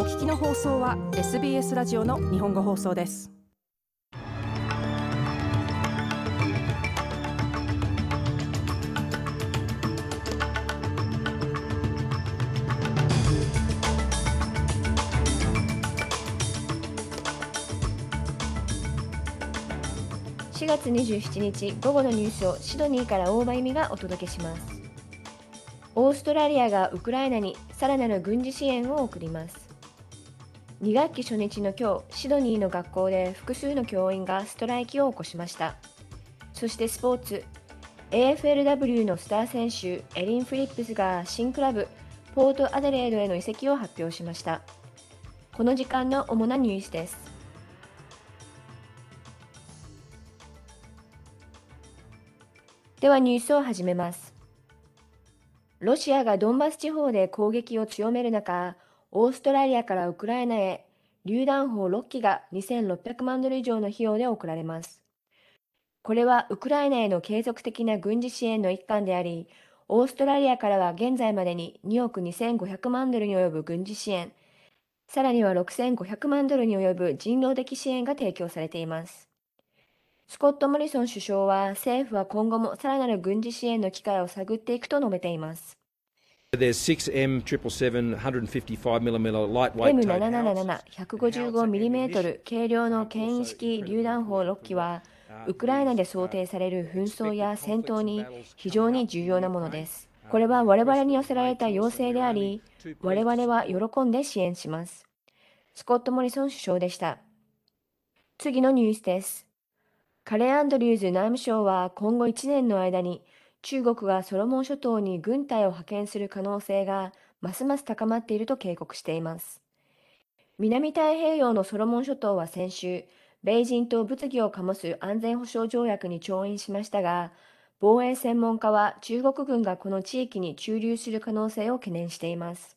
お聞きの放送は SBS ラジオの日本語放送です。4月27日午後のニュースをシドニーから大場由美がお届けします。オーストラリアがウクライナにさらなる軍事支援を送ります。2学期初日の今日シドニーの学校で複数の教員がストライキを起こしました。そしてスポーツ AFLW のスター選手エリン・フリップスが新クラブポートアデレードへの移籍を発表しました。この時間の主なニュースです。ではニュースを始めます。ロシアがドンバス地方で攻撃を強める中オーストラリアからウクライナへ榴弾砲6機が2600万ドル以上の費用で送られますこれはウクライナへの継続的な軍事支援の一環でありオーストラリアからは現在までに2億2500万ドルに及ぶ軍事支援さらには6500万ドルに及ぶ人道的支援が提供されていますスコット・モリソン首相は政府は今後もさらなる軍事支援の機会を探っていくと述べています。M777-155mm 軽量の牽引式榴弾砲6機は、ウクライナで想定される紛争や戦闘に非常に重要なものです。これは我々に寄せられた要請であり、我々は喜んで支援します。スコット・モリソン首相でした。次のニュースです。カレー・アンドリューズ内務省は今後1年の間に中国がソロモン諸島に軍隊を派遣する可能性がますます高まっていると警告しています。南太平洋のソロモン諸島は先週、米人と物議を醸す安全保障条約に調印しましたが、防衛専門家は中国軍がこの地域に駐留する可能性を懸念しています。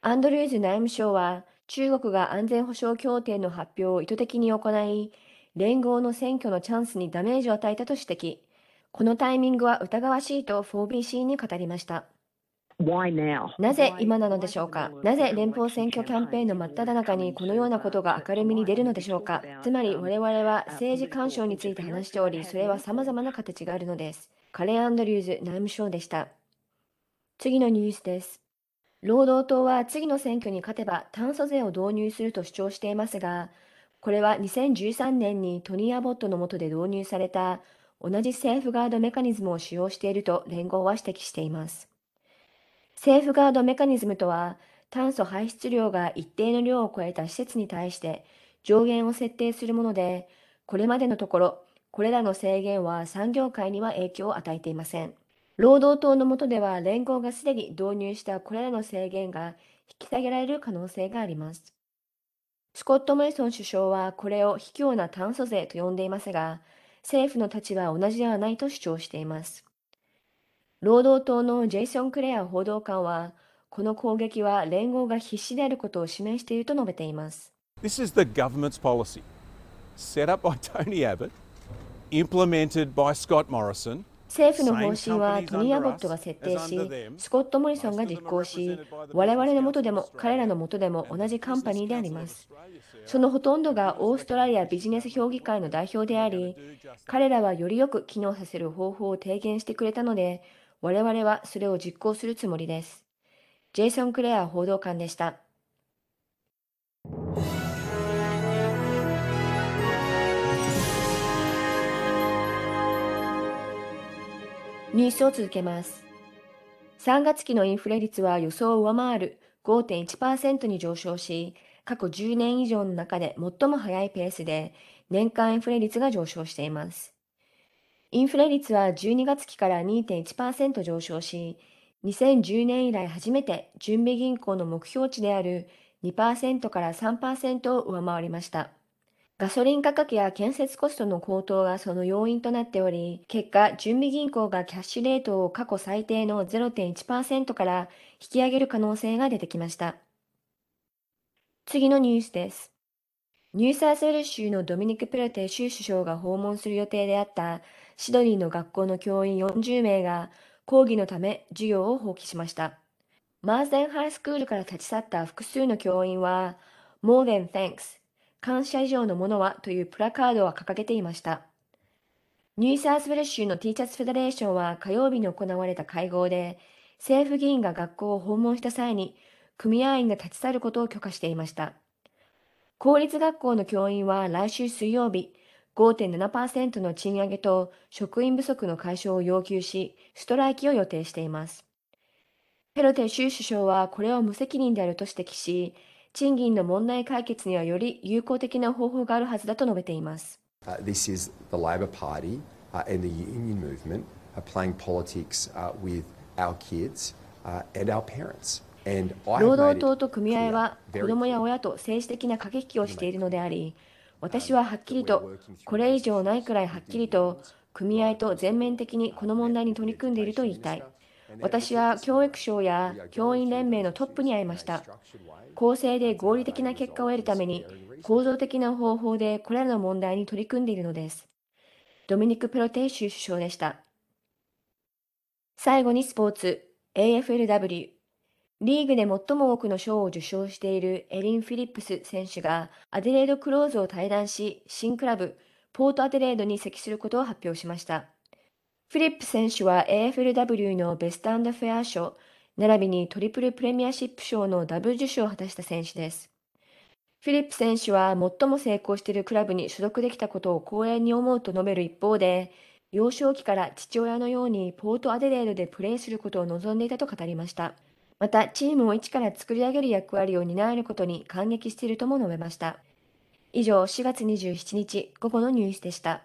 アンドリューズ内務省は、中国が安全保障協定の発表を意図的に行い、連合の選挙のチャンスにダメージを与えたと指摘。このタイミングは疑わしいと 4BC に語りました。なぜ今なのでしょうか？なぜ連邦選挙キャンペーンの真っ只中にこのようなことが明るみに出るのでしょうか？つまり我々は政治干渉について話しており、それは様々な形があるのです。カレー・アンドリューズ内務省でした。次のニュースです。労働党は次の選挙に勝てば炭素税を導入すると主張していますが、これは2013年にトニー・アボットの下で導入された同じセーフガードメカニズムを使用していると連合は指摘しています。セーフガードメカニズムとは、炭素排出量が一定の量を超えた施設に対して上限を設定するもので、これまでのところ、これらの制限は産業界には影響を与えていません。労働党の下では連合がすでに導入したこれらの制限が引き下げられる可能性があります。スコット・モリソン首相はこれを卑怯な炭素税と呼んでいますが、政府の立場は同じではないと主張しています。労働党のジェイソン・クレア報道官は、この攻撃は連合が必死であることを示していると述べています。This is the government's policy, set up by Tony Abbott, implemented by Scott Morrison, 政府の方針はトニー・アボットが設定し、スコット・モリソンが実行し、我々の下でも彼らの下でも同じカンパニーであります。そのほとんどがオーストラリアビジネス評議会の代表であり、彼らはよりよく機能させる方法を提言してくれたので、我々はそれを実行するつもりです。ジェイソン・クレア報道官でした。ニュースを続けます。3月期のインフレ率は予想を上回る5.1%に上昇し、過去10年以上の中で最も速いペースで年間インフレ率が上昇しています。インフレ率は12月期から2.1%上昇し、2010年以来初めて準備銀行の目標値である2%から3%を上回りました。ガソリン価格や建設コストの高騰がその要因となっており、結果、準備銀行がキャッシュレートを過去最低の0.1%から引き上げる可能性が出てきました。次のニュースです。ニューサウスウェールズ州のドミニク・ペロテー州首相が訪問する予定であったシドニーの学校の教員40名が抗議のため授業を放棄しました。マーズデンハイスクールから立ち去った複数の教員は、More than thanks 感謝以上のものはというプラカードを掲げていました。ニューサウスウェールズ州のティーチャーズフェデレーションは火曜日に行われた会合で、政府議員が学校を訪問した際に、組合員が立ち去ることを許可していました。公立学校の教員は来週水曜日、5.7%の賃上げと職員不足の解消を要求し、ストライキを予定しています。ペロテ州首相はこれを無責任であると指摘し、賃金の問題解決にはより有効的な方法があるはずだと述べています。Uh, this is the Labor Party uh, and the union movement playing politics uh, with our kids uh, and our parents. 労働党と組合は子どもや親と政治的な駆け引きをしているのであり、私ははっきりと、これ以上ないくらいはっきりと、組合と全面的にこの問題に取り組んでいると言いたい。私は教育省や教員連盟のトップに会いました。公正で合理的な結果を得るために、構造的な方法でこれらの問題に取り組んでいるのです。ドミニク・プロテイシュ首相でした。最後にスポーツ、AFLW。リーグで最も多くの賞を受賞しているエリン・フィリップス選手がアデレード・クローズを退団し、新クラブ、ポートアデレードに移籍することを発表しました。フィリップ選手は AFLW のベストフェア賞、並びにトリプルプレミアシップ賞のダブル受賞を果たした選手です。フィリップ選手は最も成功しているクラブに所属できたことを光栄に思うと述べる一方で、幼少期から父親のようにポートアデレードでプレーすることを望んでいたと語りました。また、チームを一から作り上げる役割を担えることに感激しているとも述べました。以上、4月27日午後のニュースでした。